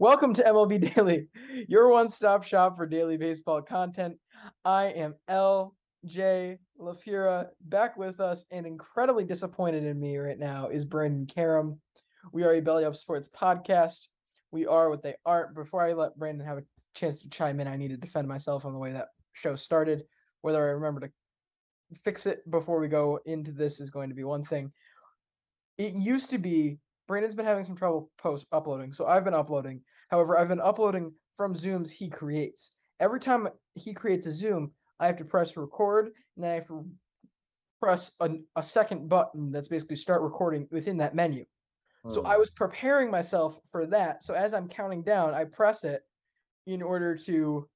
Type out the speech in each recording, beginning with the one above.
Welcome to MLB Daily, your one stop shop for daily baseball content. I am LJ LaFura back with us, and incredibly disappointed in me right now is Brandon Karam. We are a Belly Up Sports podcast. We are what they aren't. Before I let Brandon have a chance to chime in, I need to defend myself on the way that show started. Whether I remember to fix it before we go into this is going to be one thing. It used to be Brandon's been having some trouble post uploading, so I've been uploading. However, I've been uploading from Zooms he creates. Every time he creates a Zoom, I have to press record, and then I have to press a, a second button that's basically start recording within that menu. So I Hmm. was preparing myself for that. So as I'm counting down, I press it in order to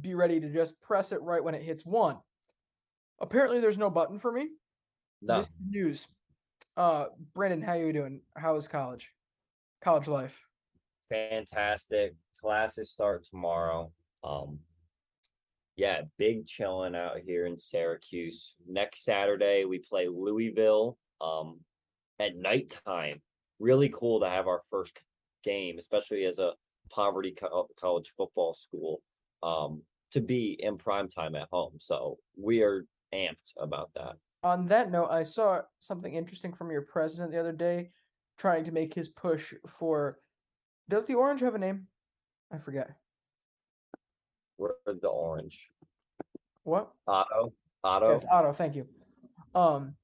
be ready to just press it right when it hits one. Apparently, there's no button for me. No, This is news. Uh, Brandon, how you doing? How is college? College life. fantastic. Classes start tomorrow. Um, yeah, big chilling out here in Syracuse. Next Saturday we play Louisville. Um, at nighttime. Really cool to have our first game, especially as a poverty co- college football school. Um, to be in prime time at home. So we are amped about that. On that note, I saw something interesting from your president the other day, trying to make his push for. Does the orange have a name? I forget. We're the orange. What? Otto. Otto. Yes, Otto. Thank you. Um,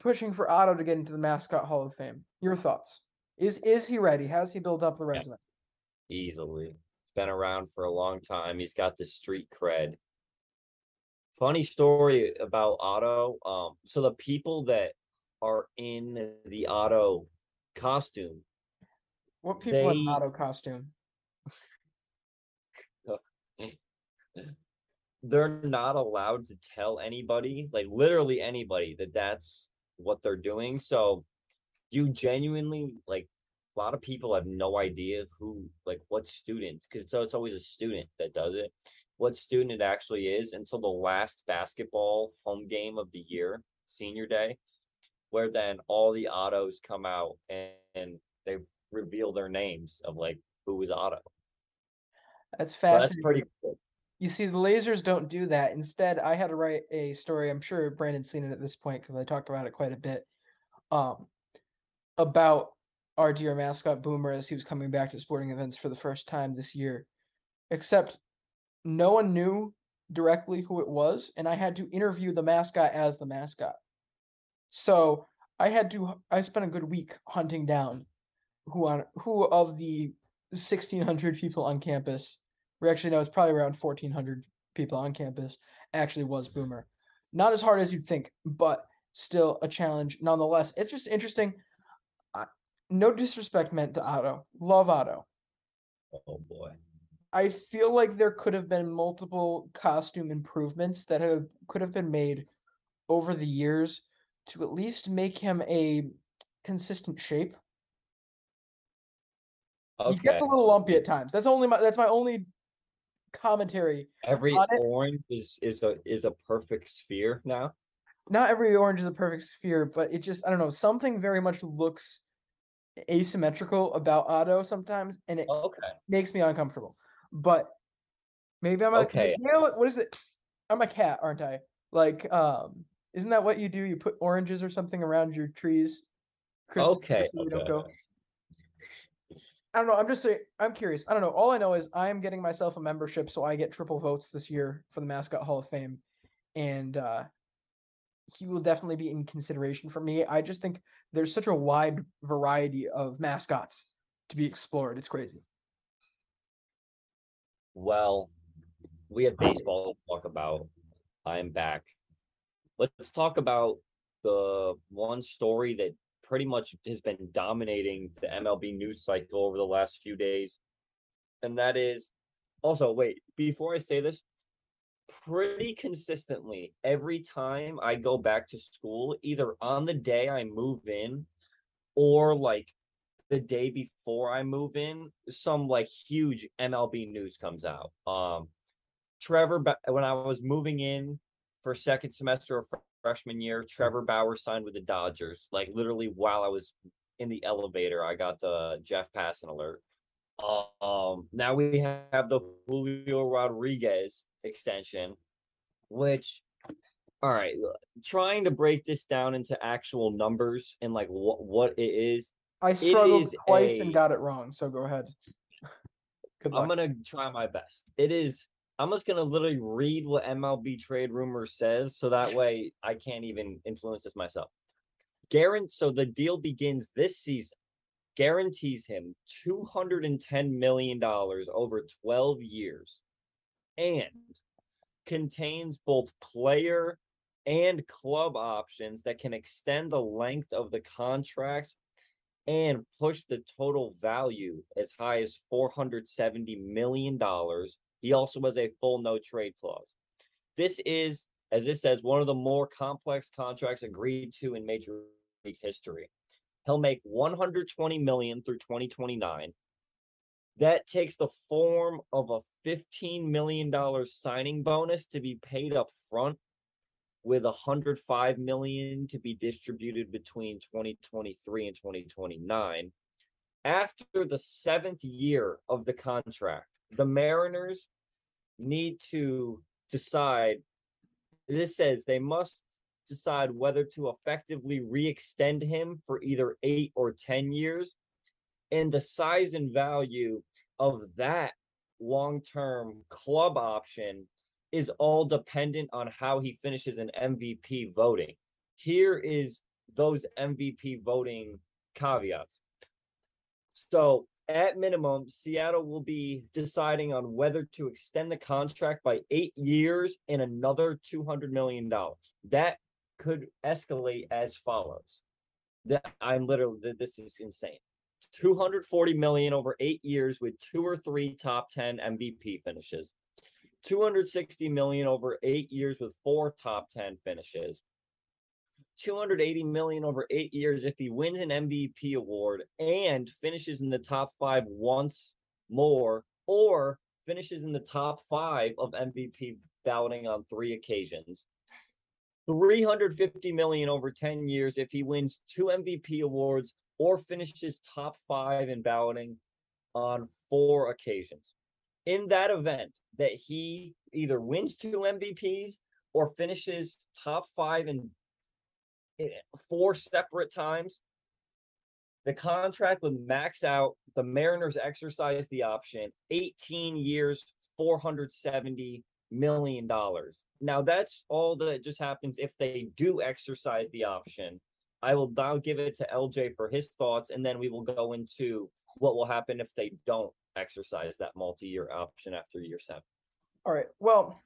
pushing for Otto to get into the mascot Hall of Fame. Your thoughts? Is is he ready? Has he built up the resume? easily. He's been around for a long time. He's got the street cred. Funny story about Otto. Um, so the people that are in the Otto costume, What people in Otto costume? they're not allowed to tell anybody, like literally anybody, that that's what they're doing. So you genuinely like a lot of people have no idea who like what student because so it's always a student that does it what student it actually is until the last basketball home game of the year senior day where then all the Ottos come out and, and they reveal their names of like who was Otto That's so that's fascinating. pretty cool You see, the lasers don't do that. Instead, I had to write a story. I'm sure Brandon's seen it at this point because I talked about it quite a bit. Um, about our dear mascot Boomer as he was coming back to sporting events for the first time this year. Except no one knew directly who it was, and I had to interview the mascot as the mascot. So I had to. I spent a good week hunting down who on who of the 1,600 people on campus we actually know it's probably around 1400 people on campus actually was boomer not as hard as you'd think but still a challenge nonetheless it's just interesting no disrespect meant to otto love otto oh boy i feel like there could have been multiple costume improvements that have could have been made over the years to at least make him a consistent shape. He gets a little lumpy at times. That's only my that's my only commentary every orange is is a is a perfect sphere now? Not every orange is a perfect sphere, but it just I don't know, something very much looks asymmetrical about Otto sometimes, and it okay. makes me uncomfortable. But maybe I'm a Okay. You know what, is it? I'm a cat, aren't I? Like, um, isn't that what you do? You put oranges or something around your trees. Okay so they don't okay. I don't know. I'm just saying. I'm curious. I don't know. All I know is I am getting myself a membership, so I get triple votes this year for the mascot Hall of Fame, and uh, he will definitely be in consideration for me. I just think there's such a wide variety of mascots to be explored. It's crazy. Well, we have baseball to talk about. I'm back. Let's talk about the one story that pretty much has been dominating the MLB news cycle over the last few days. And that is also, wait, before I say this, pretty consistently every time I go back to school, either on the day I move in or like the day before I move in, some like huge MLB news comes out. Um, Trevor, when I was moving in for second semester of freshman year, Trevor Bauer signed with the Dodgers. Like literally while I was in the elevator, I got the Jeff Passan alert. Um, now we have the Julio Rodriguez extension, which, all right, trying to break this down into actual numbers and like what what it is. I struggled twice a, and got it wrong, so go ahead. I'm gonna try my best. It is. I'm just gonna literally read what MLB Trade Rumors says, so that way I can't even influence this myself. Guarant. So the deal begins this season guarantees him $210 million over 12 years and contains both player and club options that can extend the length of the contract and push the total value as high as $470 million. He also has a full no trade clause. This is, as this says, one of the more complex contracts agreed to in Major League history. He'll make 120 million through 2029. That takes the form of a 15 million dollar signing bonus to be paid up front with 105 million to be distributed between 2023 and 2029. After the seventh year of the contract, the Mariners need to decide. This says they must decide whether to effectively re-extend him for either eight or 10 years. And the size and value of that long-term club option is all dependent on how he finishes in MVP voting. Here is those MVP voting caveats. So, at minimum, Seattle will be deciding on whether to extend the contract by eight years and another $200 million. That could escalate as follows. That I'm literally this is insane. 240 million over eight years with two or three top 10 MVP finishes. 260 million over eight years with four top 10 finishes. 280 million over eight years if he wins an MVP award and finishes in the top five once more, or finishes in the top five of MVP balloting on three occasions. 350 million over 10 years if he wins two MVP awards or finishes top 5 in balloting on four occasions. In that event that he either wins two MVPs or finishes top 5 in four separate times, the contract would max out. The Mariners exercise the option 18 years, 470 million dollars. Now that's all that just happens if they do exercise the option. I will now give it to LJ for his thoughts, and then we will go into what will happen if they don't exercise that multi-year option after year seven. All right. Well,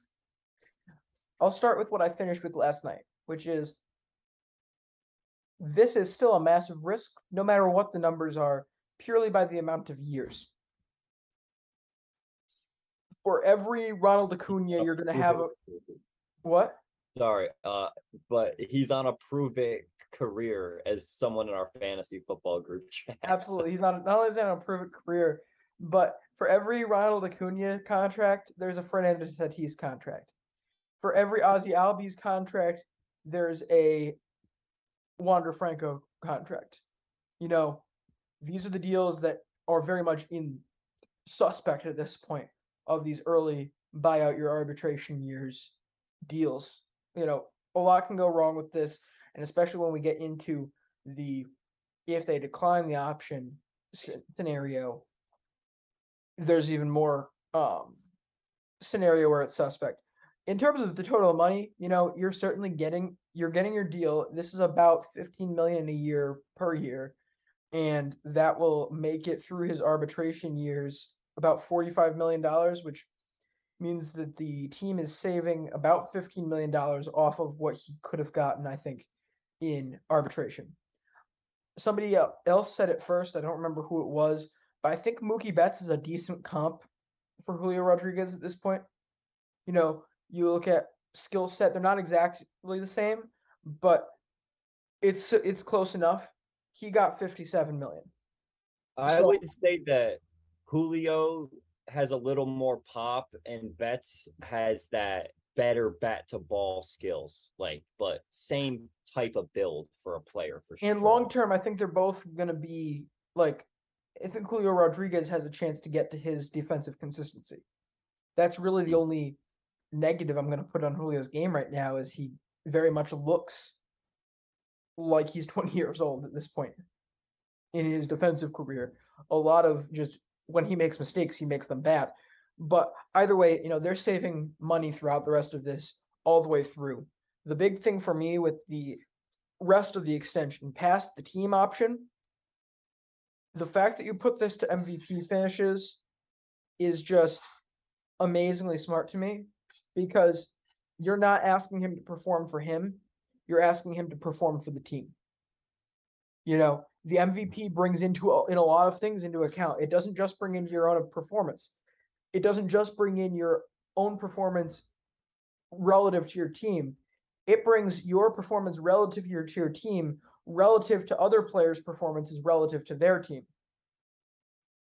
I'll start with what I finished with last night, which is this is still a massive risk, no matter what the numbers are, purely by the amount of years for every Ronald Acuna, you're going to have a what? Sorry, uh, but he's on a prove it career as someone in our fantasy football group chat. Absolutely, he's on not only is he on a prove it career, but for every Ronald Acuna contract, there's a Fernando Tatis contract. For every Ozzie Albies contract, there's a Wander Franco contract. You know, these are the deals that are very much in suspect at this point of these early buyout your arbitration years deals. You know, a lot can go wrong with this, and especially when we get into the if they decline the option scenario, there's even more um, scenario where it's suspect. In terms of the total money, you know, you're certainly getting you're getting your deal. This is about 15 million a year per year. and that will make it through his arbitration years about $45 million, which means that the team is saving about $15 million off of what he could have gotten, I think, in arbitration. Somebody else said it first. I don't remember who it was, but I think Mookie Betts is a decent comp for Julio Rodriguez at this point. You know, you look at skill set; they're not exactly the same, but it's it's close enough. He got fifty-seven million. I so, would say that Julio has a little more pop, and Betts has that better bat to ball skills. Like, but same type of build for a player for sure. And long term, I think they're both gonna be like. I think Julio Rodriguez has a chance to get to his defensive consistency. That's really the hmm. only negative I'm going to put on Julio's game right now is he very much looks like he's 20 years old at this point in his defensive career. A lot of just when he makes mistakes, he makes them bad. But either way, you know, they're saving money throughout the rest of this all the way through. The big thing for me with the rest of the extension past the team option, the fact that you put this to MVP finishes is just amazingly smart to me because you're not asking him to perform for him, you're asking him to perform for the team. You know, the MVP brings into in a lot of things into account. It doesn't just bring into your own performance. It doesn't just bring in your own performance relative to your team. It brings your performance relative to your, to your team relative to other players' performances relative to their team.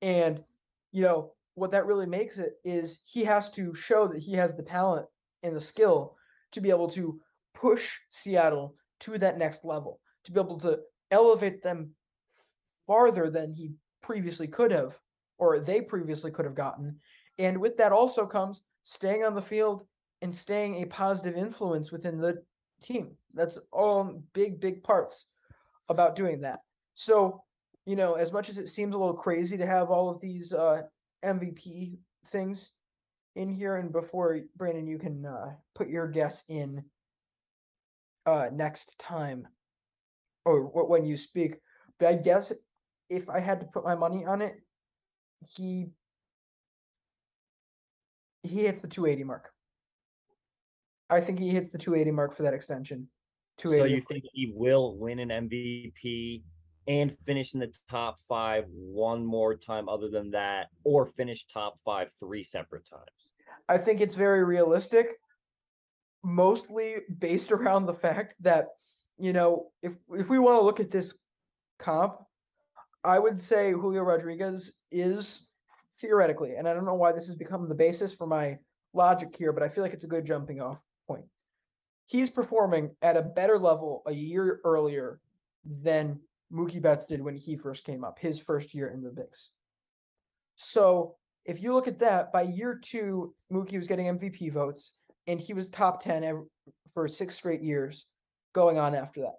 And you know, what that really makes it is he has to show that he has the talent and the skill to be able to push Seattle to that next level, to be able to elevate them farther than he previously could have, or they previously could have gotten. And with that also comes staying on the field and staying a positive influence within the team. That's all big, big parts about doing that. So, you know, as much as it seems a little crazy to have all of these uh, MVP things in here, and before Brandon, you can uh, put your guess in uh, next time or when you speak. But I guess if I had to put my money on it, he he hits the 280 mark. I think he hits the 280 mark for that extension. So you think he will win an MVP and finish in the top five one more time other than that, or finish top five three separate times? I think it's very realistic, mostly based around the fact that, you know, if if we want to look at this comp, I would say Julio Rodriguez is theoretically, and I don't know why this has become the basis for my logic here, but I feel like it's a good jumping off. He's performing at a better level a year earlier than Mookie Betts did when he first came up, his first year in the Bigs. So if you look at that, by year two, Mookie was getting MVP votes, and he was top 10 every, for six straight years going on after that.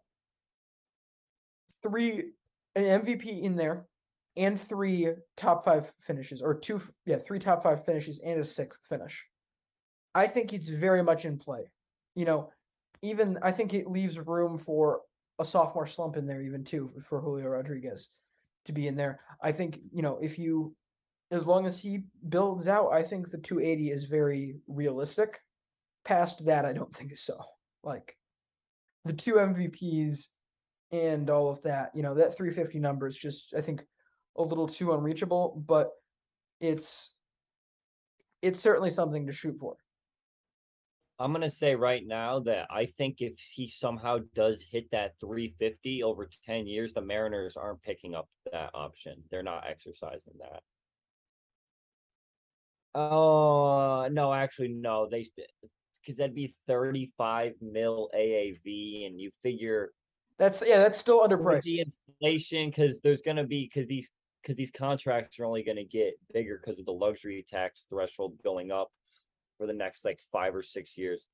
Three, an MVP in there, and three top five finishes, or two, yeah, three top five finishes and a sixth finish. I think it's very much in play. You know, even I think it leaves room for a sophomore slump in there even too for Julio Rodriguez to be in there. I think, you know, if you as long as he builds out, I think the 280 is very realistic. Past that, I don't think so. Like the two MVPs and all of that, you know, that 350 number is just I think a little too unreachable, but it's it's certainly something to shoot for. I'm gonna say right now that I think if he somehow does hit that 350 over 10 years, the Mariners aren't picking up that option. They're not exercising that. Oh no, actually no. They because that'd be 35 mil AAV, and you figure that's yeah, that's still underpriced. The inflation because there's gonna be because these because these contracts are only gonna get bigger because of the luxury tax threshold going up for the next like five or six years.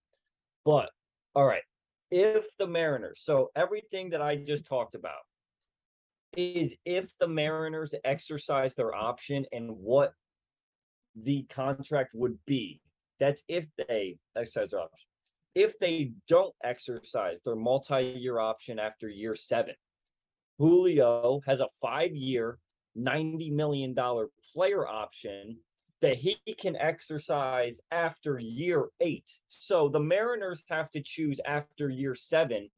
But all right, if the Mariners, so everything that I just talked about is if the Mariners exercise their option and what the contract would be. That's if they exercise their option. If they don't exercise their multi year option after year seven, Julio has a five year, $90 million player option that he can exercise after year eight. So the Mariners have to choose after year seven.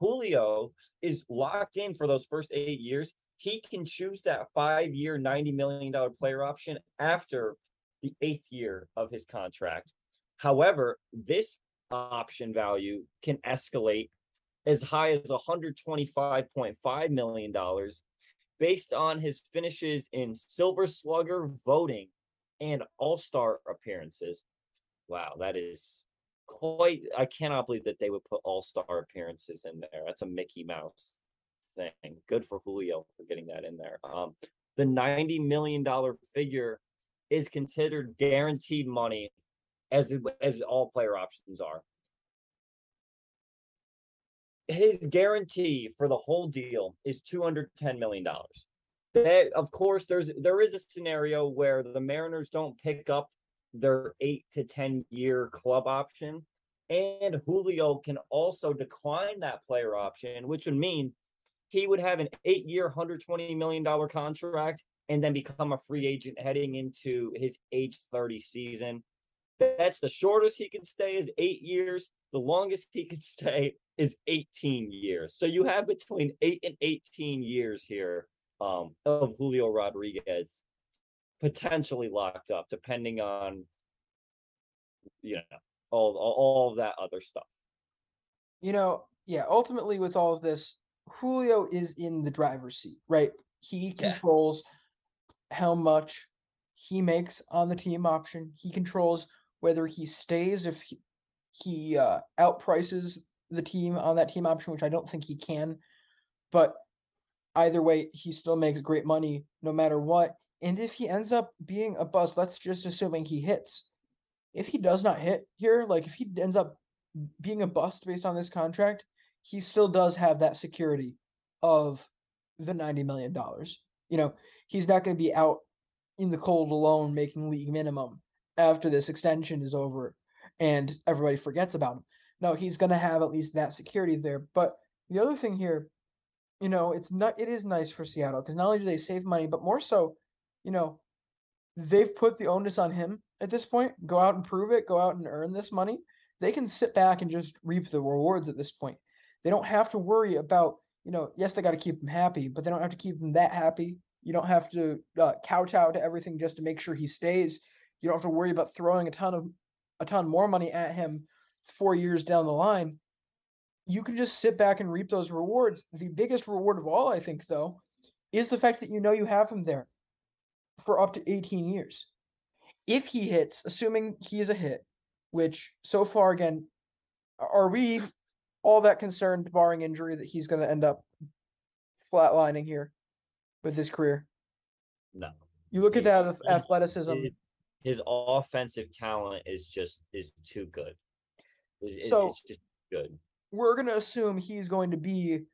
Julio is locked in for those first eight years. He can choose that five year, $90 million player option after the eighth year of his contract. However, this option value can escalate as high as $125.5 million based on his finishes in Silver Slugger voting and All Star appearances. Wow, that is quite. I cannot believe that they would put All Star appearances in there. That's a Mickey Mouse thing. Good for Julio for getting that in there. Um, the $90 million figure is considered guaranteed money as as all player options are. His guarantee for the whole deal is two hundred ten million dollars. That of course there's there is a scenario where the Mariners don't pick up their eight to ten year club option, and Julio can also decline that player option, which would mean he would have an eight year, hundred twenty million dollar contract, and then become a free agent heading into his age thirty season. That's the shortest he can stay is eight years. The longest he can stay is 18 years. So you have between eight and 18 years here um, of Julio Rodriguez potentially locked up, depending on you know all, all all of that other stuff. You know, yeah. Ultimately, with all of this, Julio is in the driver's seat, right? He Yeah. controls how much he makes on the team option. He controls whether he stays if he, he uh, outprices the team on that team option, which I don't think he can. But either way, he still makes great money no matter what. And if he ends up being a bust, let's just assuming he hits. If he does not hit here, like if he ends up being a bust based on this contract, he still does have that security of the $90 million. You know, he's not going to be out in the cold alone making league minimum after this extension is over and everybody forgets about him. No, he's going to have at least that security there. But the other thing here, you know, it's not it is nice for Seattle because not only do they save money, but more so, you know, they've put the onus on him at this point. Go out and prove it, go out and earn this money. They can sit back and just reap the rewards at this point. They don't have to worry about, you know, yes, they got to keep him happy, but they don't have to keep him that happy. You don't have to uh, kowtow to everything just to make sure he stays. You don't have to worry about throwing a ton of a ton more money at him four years down the line. You can just sit back and reap those rewards. The biggest reward of all, I think, though, is the fact that you know you have him there for up to 18 years. If he hits, assuming he is a hit, which so far, again, are we all that concerned, barring injury, that he's going to end up flatlining here with his career? No. You look at that athleticism. His, offensive talent is just is too good. It's, So- it's just good. We're gonna assume he's going to be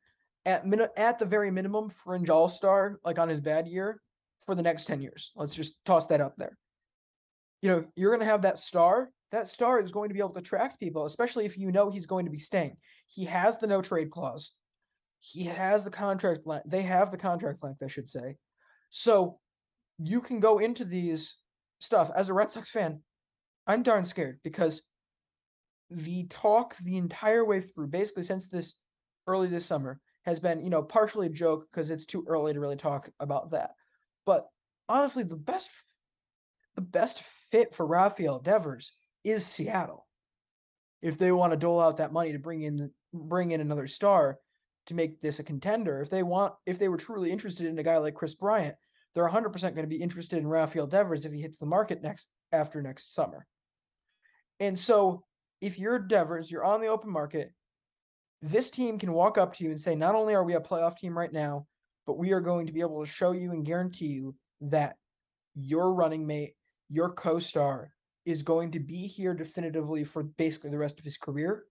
at min- at the very minimum fringe all star, like on his bad year, for the next ten years. Let's just toss that up there. You know, you're gonna have that star. That star is going to be able to attract people, especially if you know he's going to be staying. He has the no trade clause. He has the contract length. They have the contract length, I should say. So you can go into these stuff as a Red Sox fan. I'm darn scared because the talk the entire way through, basically since this early this summer, has been, you know, partially a joke because it's too early to really talk about that. But honestly, the best the best fit for Rafael Devers is Seattle. If they want to dole out that money to bring in bring in another star to make this a contender, if they want if they were truly interested in a guy like Kris Bryant, they're 100% going to be interested in Rafael Devers if he hits the market next after next summer. And so if you're Devers, you're on the open market, this team can walk up to you and say, not only are we a playoff team right now, but we are going to be able to show you and guarantee you that your running mate, your co star, is going to be here definitively for basically the rest of his career.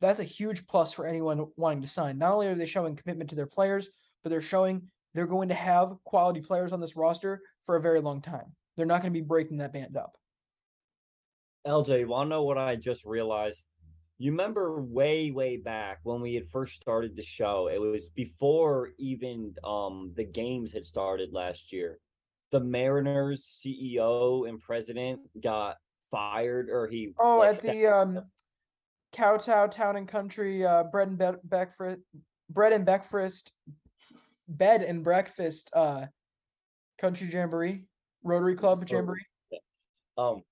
That's a huge plus for anyone wanting to sign. Not only are they showing commitment to their players, but they're showing they're going to have quality players on this roster for a very long time. They're not going to be breaking that band up. LJ, you want to know what I just realized? you remember way way back when we had first started the show it was before even um the games had started last year the mariners ceo and president got fired or he Oh, like, at the um, Kowtow Town and Country uh, bread and be- breakfast, bread and breakfast, bed and breakfast uh, country jamboree, Rotary Club jamboree. um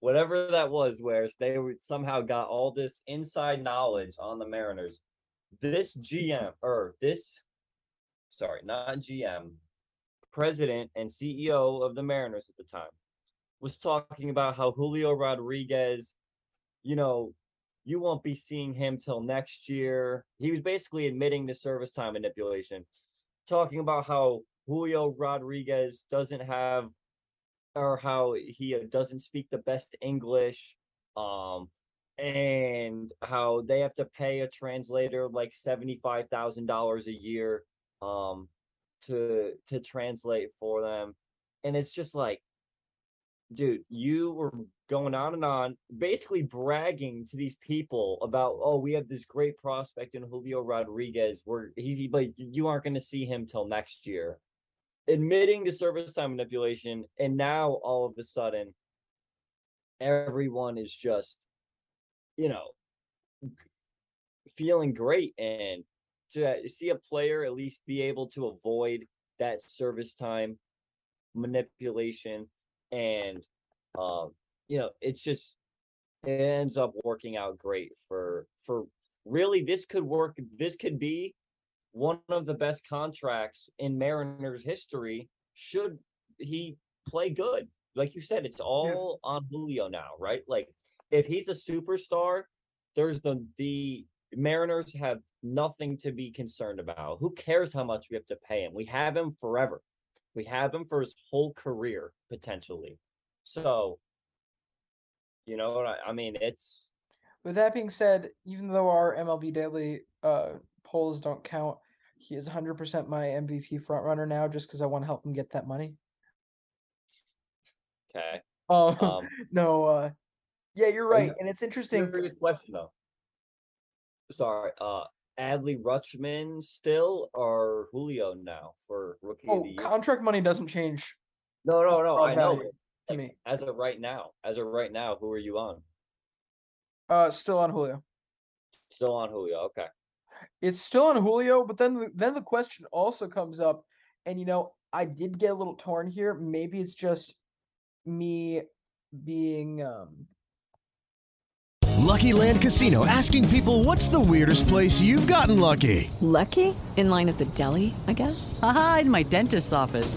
whatever that was where they somehow got all this inside knowledge on the mariners this gm or this sorry not gm president and ceo of the mariners at the time was talking about how julio rodriguez you know you won't be seeing him till next year. He was basically admitting to service time manipulation talking about how julio rodriguez doesn't have or how he uh, doesn't speak the best English, um, and how they have to pay a translator like seventy five thousand dollars a year, um, to to translate for them, and it's just like, dude, you were going on and on, basically bragging to these people about, oh, we have this great prospect in Julio Rodriguez. We're he's but you aren't going to see him till next year admitting to service time manipulation and now all of a sudden everyone is just you know feeling great and to uh, see a player at least be able to avoid that service time manipulation and um you know it's just it ends up working out great for for really this could work this could be one of the best contracts in Mariners history should he play good. Like you said, it's all on Julio now, right? Like if he's a superstar, there's the the Mariners have nothing to be concerned about. Who cares how much we have to pay him? We have him forever. We have him for his whole career potentially. So, you know what I, I mean? It's With that being said, even though our MLB Daily uh, polls don't count, he is 100% my MVP front runner now, just because I want to help him get that money. okay. Um, Um, no, uh, yeah, you're right, and it's interesting. Serious question though. Sorry, uh Adley Rutschman still or Julio now for rookie of Oh, the year? contract money doesn't change no, no, no. I know. like, me. as of right now, as of right now, who are you on? Uh, still on Julio. Still on Julio. Okay. It's still on Julio, but then the- then the question also comes up, and you know, I did get a little torn here. Maybe it's just me being um Lucky Land Casino asking people what's the weirdest place you've gotten lucky? Lucky? In line at the deli, I guess? Aha, in my dentist's office.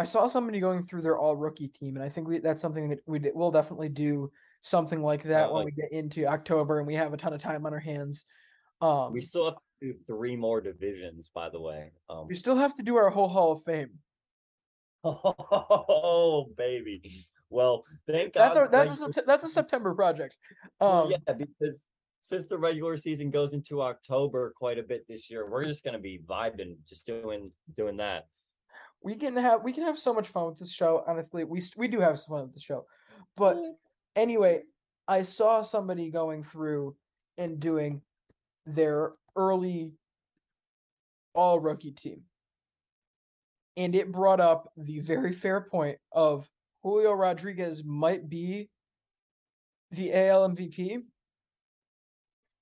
I saw somebody going through their all rookie team, and I think we that's something that we will definitely do something like that when like- we get into October and we have a ton of time on our hands. Um, We still have to do three more divisions, by the way. Um we still have to do our whole Hall of Fame. Oh baby. Well, thank That's God that's a regu- Sept- that's a September project. Um, yeah, because since the regular season goes into October quite a bit this year, we're just gonna be vibing, just doing doing that. We can have we can have so much fun with this show. Honestly, we we do have some fun with the show, but mm. anyway, I saw somebody going through and doing their early all rookie team. And it brought up the very fair point of Julio Rodriguez might be the AL MVP.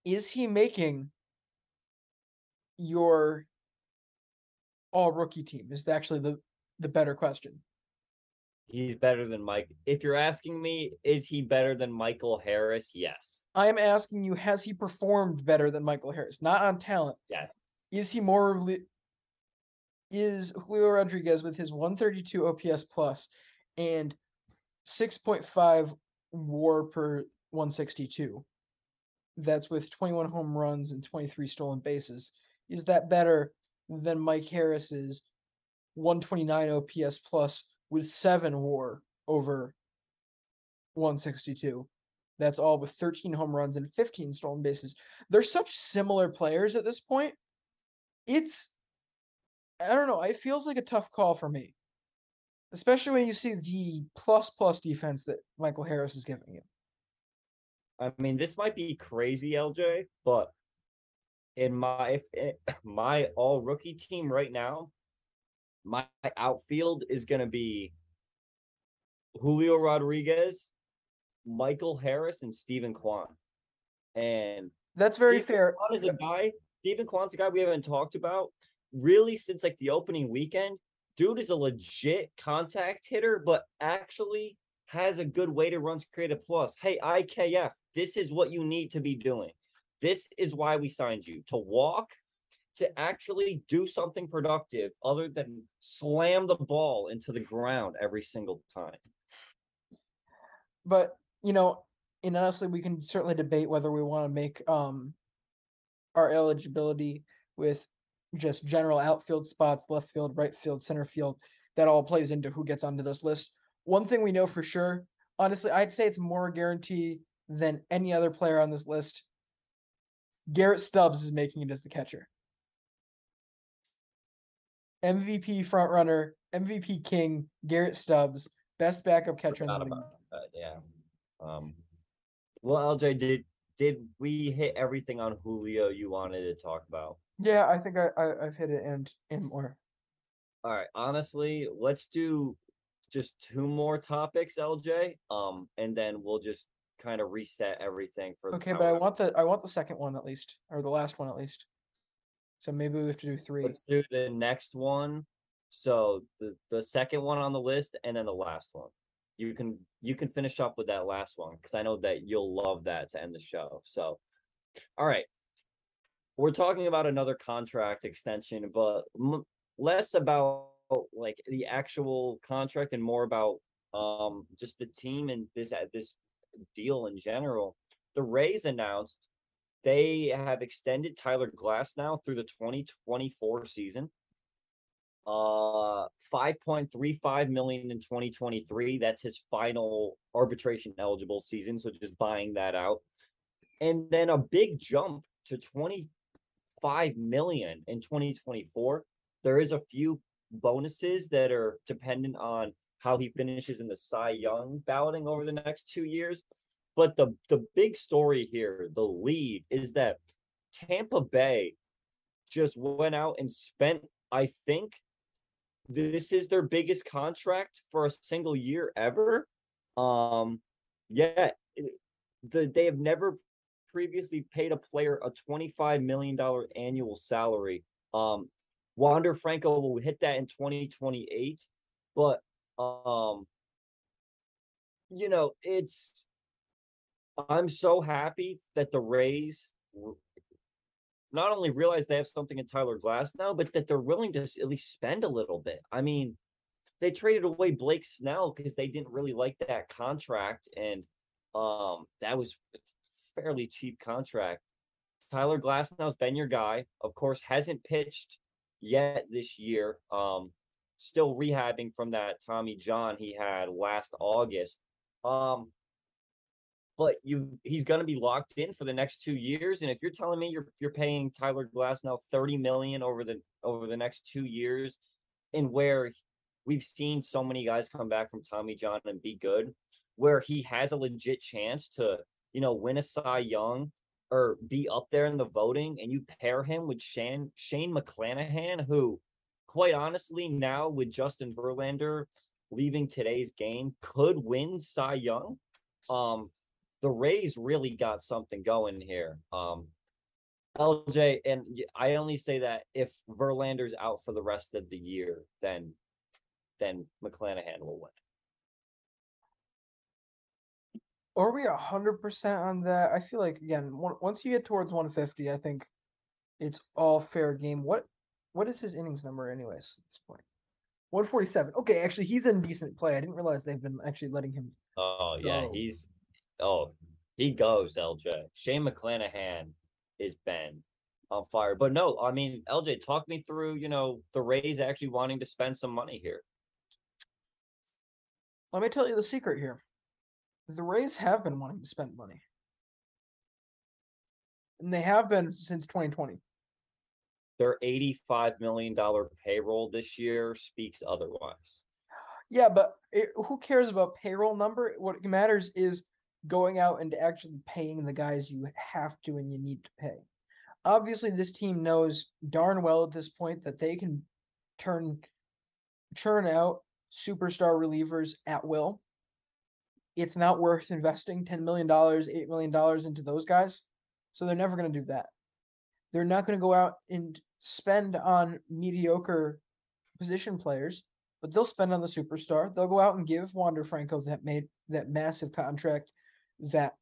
Is he making your all rookie team? Is actually the the better question. He's better than Mike. If you're asking me, is he better than Michael Harris? Yes. I am asking you, has he performed better than Michael Harris? Not on talent. Yeah. Is he more is Julio Rodriguez with his 132 OPS plus and 6.5 war per 162 that's with 21 home runs and 23 stolen bases. Is that better than Mike Harris's 129 OPS plus with seven WAR over 162? That's all with 13 home runs and 15 stolen bases. They're such similar players at this point. It's I don't know. It feels like a tough call for me, especially when you see the plus plus defense that Michael Harris is giving you. I mean, this might be crazy, LJ, but in my eh, my all rookie team right now, my outfield is going to be Julio Rodriguez, Michael Harris, and Steven Kwan. And that's very Steven fair. Kwan is a guy. Steven Kwan's a guy we haven't talked about really since like the opening weekend. Dude is a legit contact hitter, but actually has a good way to run to runs created plus. Hey, IKF, this is what you need to be doing. This is why we signed you to walk, to actually do something productive other than slam the ball into the ground every single time. But, you know, and honestly, we can certainly debate whether we want to make um our eligibility with just general outfield spots, left field, right field, center field. That all plays into who gets onto this list. One thing we know for sure, honestly, I'd say it's more guarantee than any other player on this list. Garrett Stubbs is making it as the catcher. MVP front runner, MVP king, Garrett Stubbs, best backup catcher in the league. Uh, yeah. Um. Well, LJ, did did we hit everything on Julio you wanted to talk about? Yeah, I think I, I I've hit it and and more. All right. Honestly, let's do just two more topics, LJ. Um, and then we'll just kind of reset everything for. Okay, but I want the I want the second one at least, or the last one at least. So maybe we have to do three. Let's do the next one. So the the second one on the list, and then the last one. You can you can finish up with that last one because I know that you'll love that to end the show. So, all right, we're talking about another contract extension, but m- less about like the actual contract and more about um just the team and this uh, this deal in general. The Rays announced they have extended Tyler Glasnow through the 2024 season. Uh 5.35 million in 2023. That's his final arbitration eligible season. So just buying that out. And then a big jump to 25 million in 2024. There is a few bonuses that are dependent on how he finishes in the Cy Young balloting over the next two years. But the the big story here, the lead, is that Tampa Bay just went out and spent, I think, this is their biggest contract for a single year ever. Um, yeah, the they have never previously paid a player a $25 million annual salary. Um, Wander Franco will hit that in 2028, but um, you know, it's I'm so happy that the Rays not only realize they have something in Tyler Glasnow, but that they're willing to at least spend a little bit. I mean, they traded away Blake Snell because they didn't really like that contract, and um, that was fairly cheap contract. Tyler Glasnow's been your guy. Of course, hasn't pitched yet this year. Um, still rehabbing from that Tommy John he had last August. Um, but you he's going to be locked in for the next two years. And if you're telling me you're you're paying Tyler Glasnow 30 million over the over the next two years, and where we've seen so many guys come back from Tommy John and be good, where he has a legit chance to you know win a Cy Young or be up there in the voting, and you pair him with Shane Shane McClanahan, who, quite honestly, now with Justin Verlander leaving today's game, could win Cy Young. Um, the Rays really got something going here. Um, LJ, and I only say that if Verlander's out for the rest of the year, then then McClanahan will win. Are we hundred percent on that? I feel like again, once you get towards 150, I think it's all fair game. What what is his innings number, anyways? At this point, 147. Okay, actually, he's in decent play. I didn't realize they've been actually letting him. Oh yeah, go. he's oh He goes, LJ. Shane McClanahan is Ben on fire. But no, I mean, LJ, talk me through, you know, the Rays actually wanting to spend some money here. Let me tell you the secret here. The Rays have been wanting to spend money. And they have been since 2020. Their $85 million payroll this year speaks otherwise. Yeah, but it, who cares about payroll number? What matters is going out and actually paying the guys you have to and you need to pay. Obviously, this team knows darn well at this point that they can turn churn out superstar relievers at will. It's not worth investing $10 million, $8 million into those guys. So they're never going to do that. They're not going to go out and spend on mediocre position players, but they'll spend on the superstar. They'll go out and give Wander Franco that made that massive contract that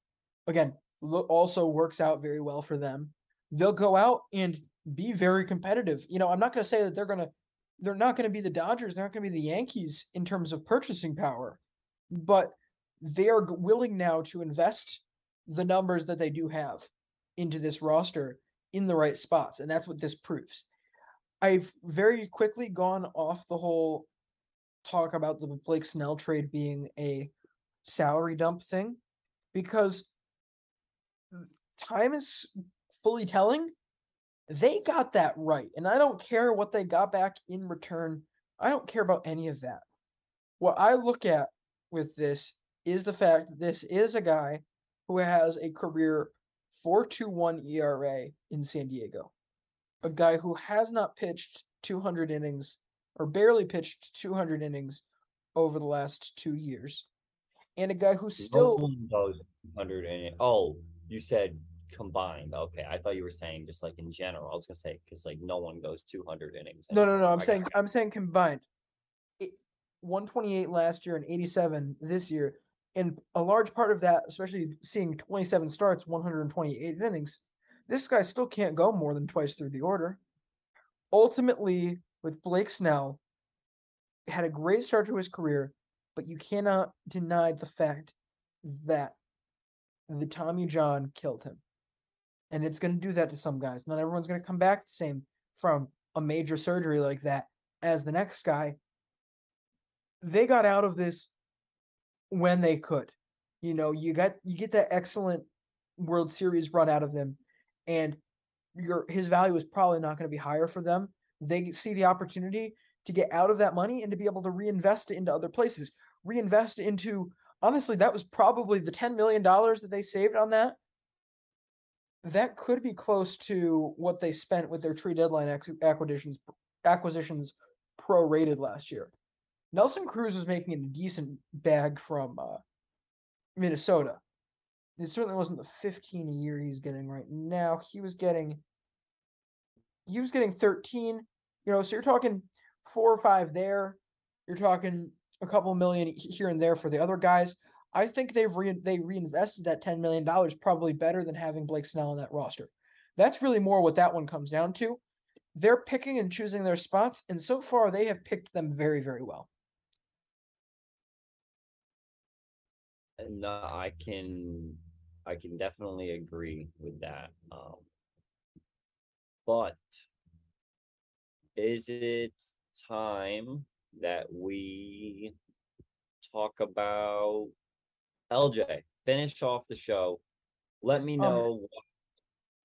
again also works out very well for them. They'll go out and be very competitive. You know, I'm not going to say that they're going to they're not going to be the Dodgers, they're not going to be the Yankees in terms of purchasing power, but they are willing now to invest the numbers that they do have into this roster in the right spots, and that's what this proves. I've very quickly gone off the whole talk about the Blake Snell trade being a salary dump thing because time is fully telling they got that right. And I don't care what they got back in return. I don't care about any of that. What I look at with this is the fact that this is a guy who has a career 4.21 ERA in San Diego. A guy who has not pitched 200 innings or barely pitched 200 innings over the last 2 years. And a guy who still goes 200 innings. Oh, you said combined. Okay, I thought you were saying just like in general. I was gonna say because like no one goes 200 innings. No, no, no. I'm saying I'm saying combined. 128 last year and 87 this year, and a large part of that, especially seeing 27 starts, 128 innings. This guy still can't go more than twice through the order. Ultimately, with Blake Snell, had a great start to his career, but you cannot deny the fact that the Tommy John killed him and it's going to do that to some guys. Not everyone's going to come back the same from a major surgery like that as the next guy. They got out of this when they could. You know, you got you get that excellent World Series run out of them, and your his value is probably not going to be higher for them. They see the opportunity to get out of that money and to be able to reinvest it into other places. Reinvest into honestly, that was probably the $10 million that they saved on that that could be close to what they spent with their tree deadline acquisitions acquisitions prorated last year. Nelson Cruz was making a decent bag from uh, Minnesota. It certainly wasn't the 15 a year he's getting right now. He was getting he was getting 13, you know, so you're talking 4 or 5 there. You're talking a couple million here and there for the other guys. I think they've re- they reinvested that ten million dollars probably better than having Blake Snell on that roster. That's really more what that one comes down to. They're picking and choosing their spots, and so far they have picked them very, very well. And uh, I can, I can definitely agree with that. Um, but is it time that we talk about LJ, finish off the show. Let me know. Um,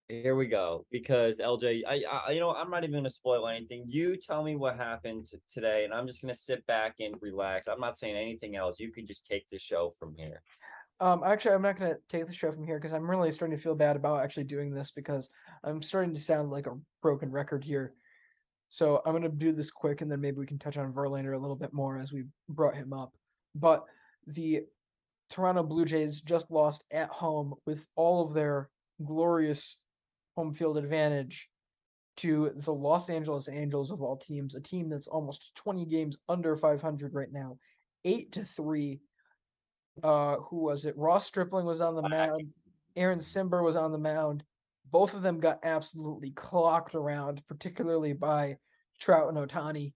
here we go. Because LJ, I, I, you know, I'm not even going to spoil anything. You tell me what happened today, and I'm just going to sit back and relax. I'm not saying anything else. You can just take the show from here. Um, actually, I'm not going to take the show from here because I'm really starting to feel bad about actually doing this because I'm starting to sound like a broken record here. So I'm going to do this quick, and then maybe we can touch on Verlander a little bit more as we brought him up. But the Toronto Blue Jays just lost at home with all of their glorious home field advantage to the Los Angeles Angels of all teams, a team that's almost 20 games under 500 right now, 8 to 3. Uh who was it? Ross Stripling was on the mound. Adam Cimber was on the mound. Both of them got absolutely clocked around, particularly by Trout and Ohtani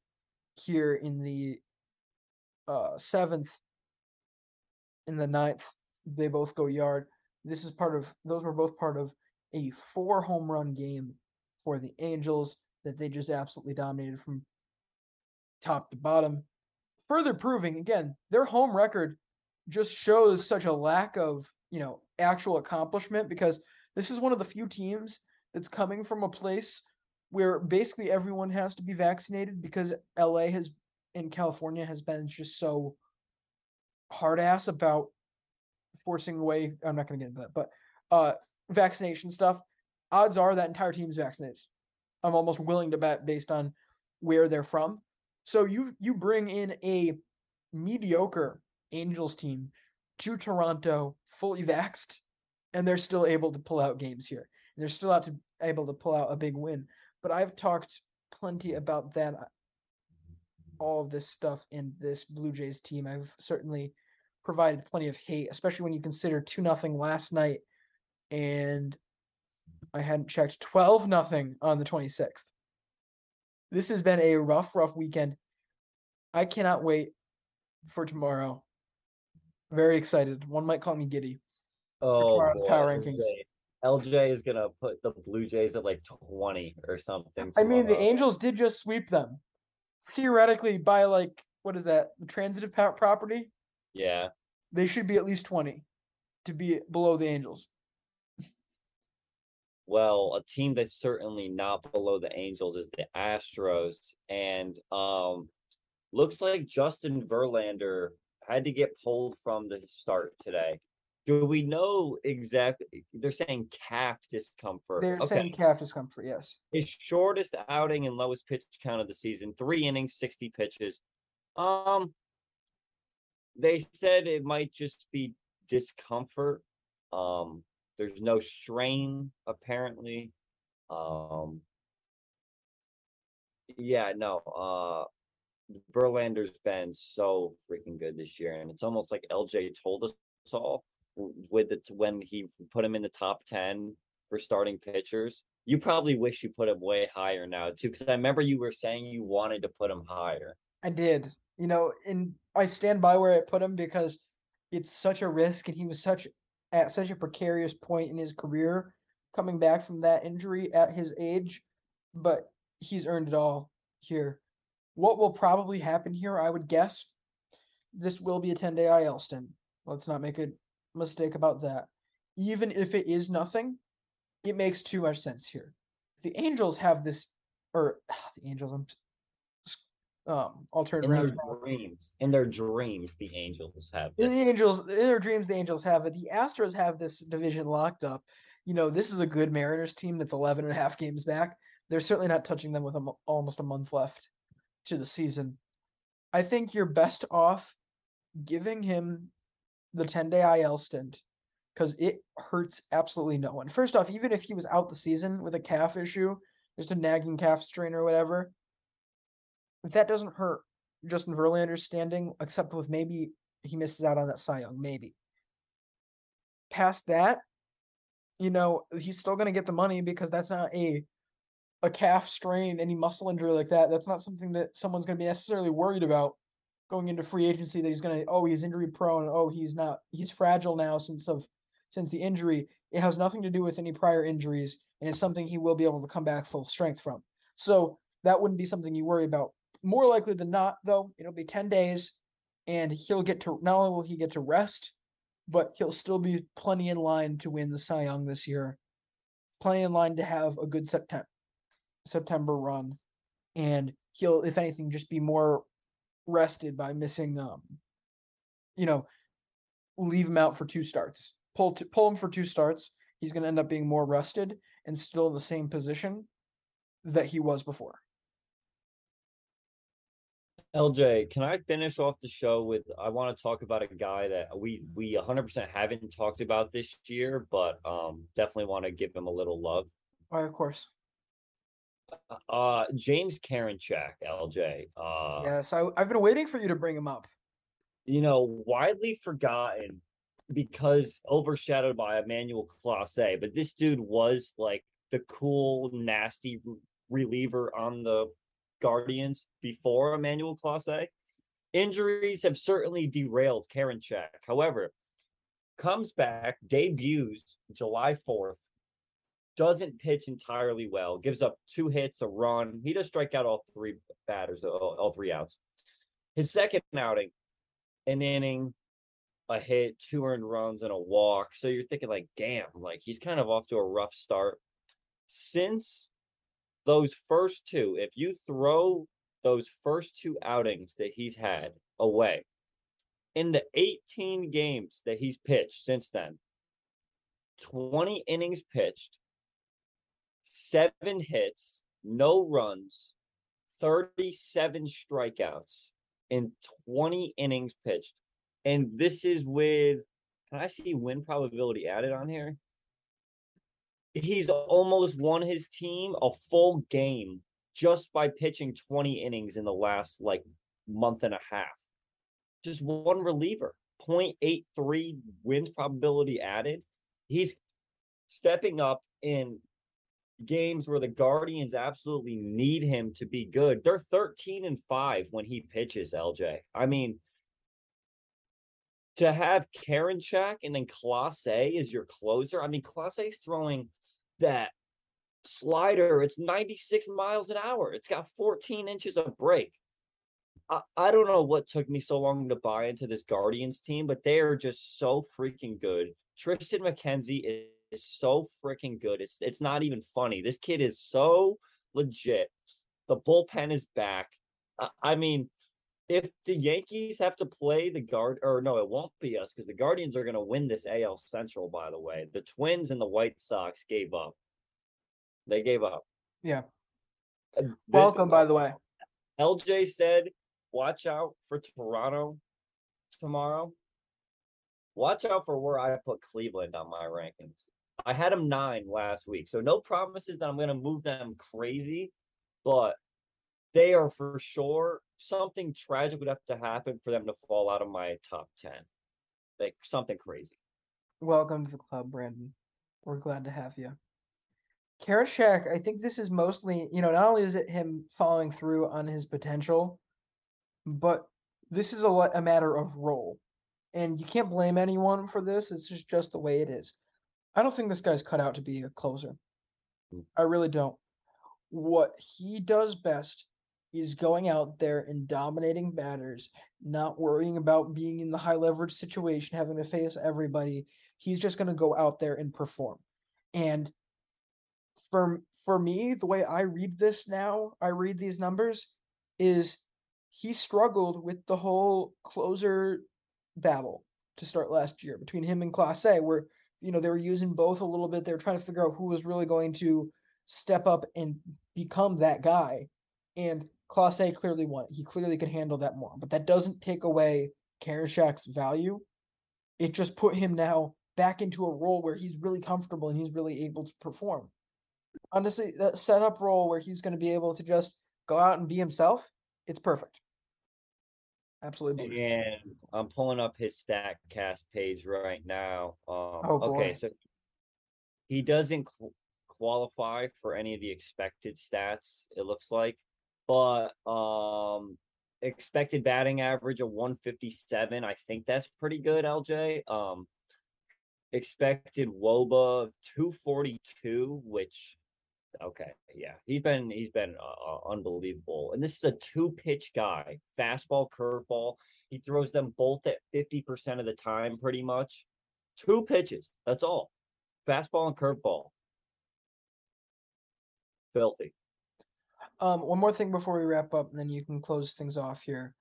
here in the uh, seventh in the ninth. They both go yard. This is part of those were both part of a four home run game for the Angels that they just absolutely dominated from top to bottom. Further proving again, their home record just shows such a lack of, you know, actual accomplishment because this is one of the few teams that's coming from a place where basically everyone has to be vaccinated because LA has in California has been just so hard ass about forcing away I'm not going to get into that, but uh vaccination stuff. Odds are that entire team's vaccinated. I'm almost willing to bet based on where they're from. So you you bring in a mediocre Angels team to Toronto fully vaxxed, and they're still able to pull out games here. They're still out to able to pull out a big win. But I've talked plenty about that uh, all of this stuff in this Blue Jays team. I've certainly provided plenty of hate, especially when you consider 2 nothing last night and I hadn't checked 12 nothing on the 26th. This has been a rough rough weekend. I cannot wait for tomorrow. Very excited. One might call me giddy. Oh, boy, power rankings. LJ. Is gonna put the Blue Jays at like twenty or something. I mean, the. Angels did just sweep them. Theoretically, by like what is that? The transitive property. Yeah, They should be at least 20 to be below the Angels. well, a team that's certainly not below the Angels is the Astros, and um, looks like Justin Verlander had to get pulled from the start today. Do we know exactly? They're saying calf discomfort. They're okay. saying calf discomfort, yes. his shortest outing and lowest pitch count of the season, three innings, 60 pitches. Um, they said it might just be discomfort. Um, there's no strain apparently. Um, yeah, no. Uh, Verlander's been so freaking good this year, and it's almost like LJ told us all with it when he put him in the top ten for starting pitchers. You probably wish you put him way higher now too, because I remember you were saying you wanted to put him higher. I did. You know, and I stand by where I put him because it's such a risk and he was such at such a precarious point in his career coming back from that injury at his age, but he's earned it all here. What will probably happen here, I would guess, this will be a 10 day IL stint. Let's not make a mistake about that. Even if it is nothing, it makes too much sense here. The Angels have this, or the Angels, I'm um turn In around. their dreams, in their dreams, the Angels have In the. Angels, in their dreams, the Angels have it. The Astros have this division locked up. You know, this is a good Mariners team that's 11 and a half games back. They're certainly not touching them with a, almost a month left to the season. I think you're best off giving him the 10 day IL stint because it hurts absolutely no one. First off, even if he was out the season with a calf issue, just a nagging calf strain or whatever, that doesn't hurt Justin Verlander's standing, except with maybe he misses out on that Cy Young, maybe. Past that, you know, he's still gonna get the money because that's not a a calf strain, any muscle injury like that. That's not something that someone's gonna be necessarily worried about going into free agency that he's gonna oh he's injury prone, oh he's not he's fragile now since of since the injury. It has nothing to do with any prior injuries, and it's something he will be able to come back full strength from. So that wouldn't be something you worry about. More likely than not, though, it'll be 10 days and he'll get to not only will he get to rest, but he'll still be plenty in line to win the Cy Young this year. Plenty in line to have a good September September run. And he'll, if anything, just be more rested by missing um you know, leave him out for two starts. Pull to, pull him for two starts. He's gonna end up being more rested and still in the same position that he was before. LJ, can I finish off the show with I want to talk about a guy that we we 100% haven't talked about this year, but um definitely want to give him a little love. Why, of course. Uh James Karinchak, LJ. Uh Yes, I, I've been waiting for you to bring him up. you know, widely forgotten because overshadowed by Emmanuel Clase, but this dude was like the cool, nasty reliever on the Guardians before Emmanuel Clase. Injuries have certainly derailed Karinchak. However, comes back, debuts July 4th, doesn't pitch entirely well, gives up two hits, a run. He does strike out all three batters, uh, all, all three outs. His second outing, an inning, a hit, two earned runs, and a walk. So you're thinking, like, damn, like he's kind of off to a rough start. Since those first two, if you throw those first two outings that he's had away, in the 18 games that he's pitched since then, 20 innings pitched, seven hits, no runs, 37 strikeouts in 20 innings pitched. And this is with, can I see win probability added on here? He's almost won his team a full game just by pitching 20 innings in the last like month and a half. Just one reliever, 0.83 wins probability added. He's stepping up in games where the Guardians absolutely need him to be good. They're 13 and 5 when he pitches, LJ. I mean, to have Karinchak and then Clase as your closer. I mean, Clase's throwing that slider. It's 96 miles an hour. It's got 14 inches of break. I, I don't know what took me so long to buy into this Guardians team, but they are just so freaking good. Tristan McKenzie is is so freaking good. It's it's not even funny. This kid is so legit. The bullpen is back. I, I mean, if the Yankees have to play the guard, or no, it won't be us because the Guardians are going to win this AL Central. By the way, the Twins and the White Sox gave up. They gave up. Yeah. Uh, this, Welcome, by the way. LJ said, "Watch out for Toronto tomorrow." Watch out for where I put Cleveland on my rankings. I had them nine last week. So no promises that I'm going to move them crazy, but they are for sure something tragic would have to happen for them to fall out of my top 10. Like something crazy. Welcome to the club, Brandon. We're glad to have you. Karinchak, I think this is mostly, you know, not only is it him following through on his potential, but this is a, a matter of role. And you can't blame anyone for this. It's just, just the way it is. I don't think this guy's cut out to be a closer. Mm. I really don't. What he does best is going out there and dominating batters, not worrying about being in the high leverage situation, having to face everybody. He's just going to go out there and perform. And for for me, the way I read this now, I read these numbers is he struggled with the whole closer battle to start last year between him and Clase, where you know they were using both a little bit. They were trying to figure out who was really going to step up and become that guy. And Clase clearly won. He clearly could handle that more. But that doesn't take away Karinchak's value. It just put him now back into a role where he's really comfortable and he's really able to perform. Honestly, that setup role where he's going to be able to just go out and be himself, it's perfect. Absolutely. And I'm pulling up his Statcast page right now. Um, Oh, okay, so he doesn't qu- qualify for any of the expected stats. It looks like, but um, expected batting average of 157. I think that's pretty good. LJ. Um, expected WOBA of 242, which okay, yeah, he's been he's been uh, uh, unbelievable. And this is a two pitch guy, fastball, curveball. He throws them both at 50% of the time, pretty much. Two pitches. That's all. Fastball and curveball. Filthy. Um, one more thing before we wrap up, and then you can close things off here.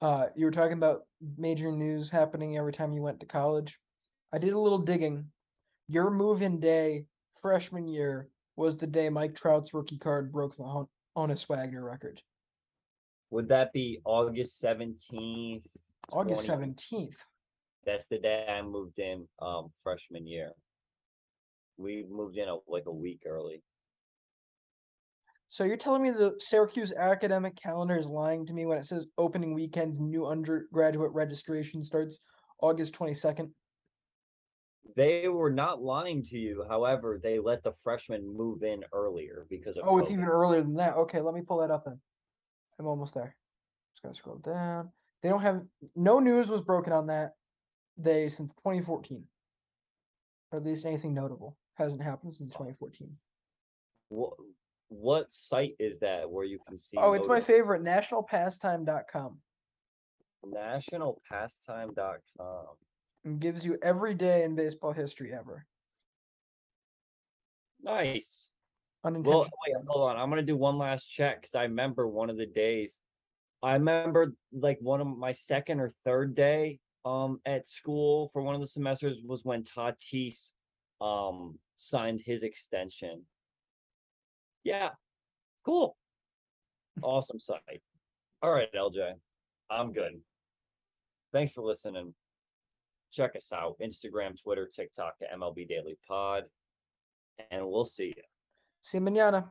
Uh, you were talking about major news happening every time you went to college. I did a little digging. Your move-in day freshman year was the day Mike Trout's rookie card broke the Hon- Honus Wagner record. Would that be August 17th? August 20 seventeenth. That's the day I moved in um freshman year. We moved in a, like a week early. So you're telling me the Syracuse academic calendar is lying to me when it says opening weekend new undergraduate registration starts August twenty second? They were not lying to you. However, they let the freshmen move in earlier because of Oh, it's COVID. even earlier than that. Okay, let me pull that up then. I'm almost there. Just gotta scroll down. They don't have no news was broken on that. day since 2014. Or at least anything notable hasn't happened since 2014. What what site is that where you can see? Oh, it's my favorite, nationalpastime.com. Nationalpastime.com. and gives you every day in baseball history ever. Nice. Unintentional. Well, wait, hold on. I'm gonna do one last check because I remember one of the days. I remember like one of my second or third day um at school for one of the semesters was when Tatis um signed his extension. Yeah, cool. Awesome site. All right, LJ. I'm good. Thanks for listening. Check us out. Instagram, Twitter, TikTok MLB Daily Pod. And we'll see you. See you mañana.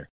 Center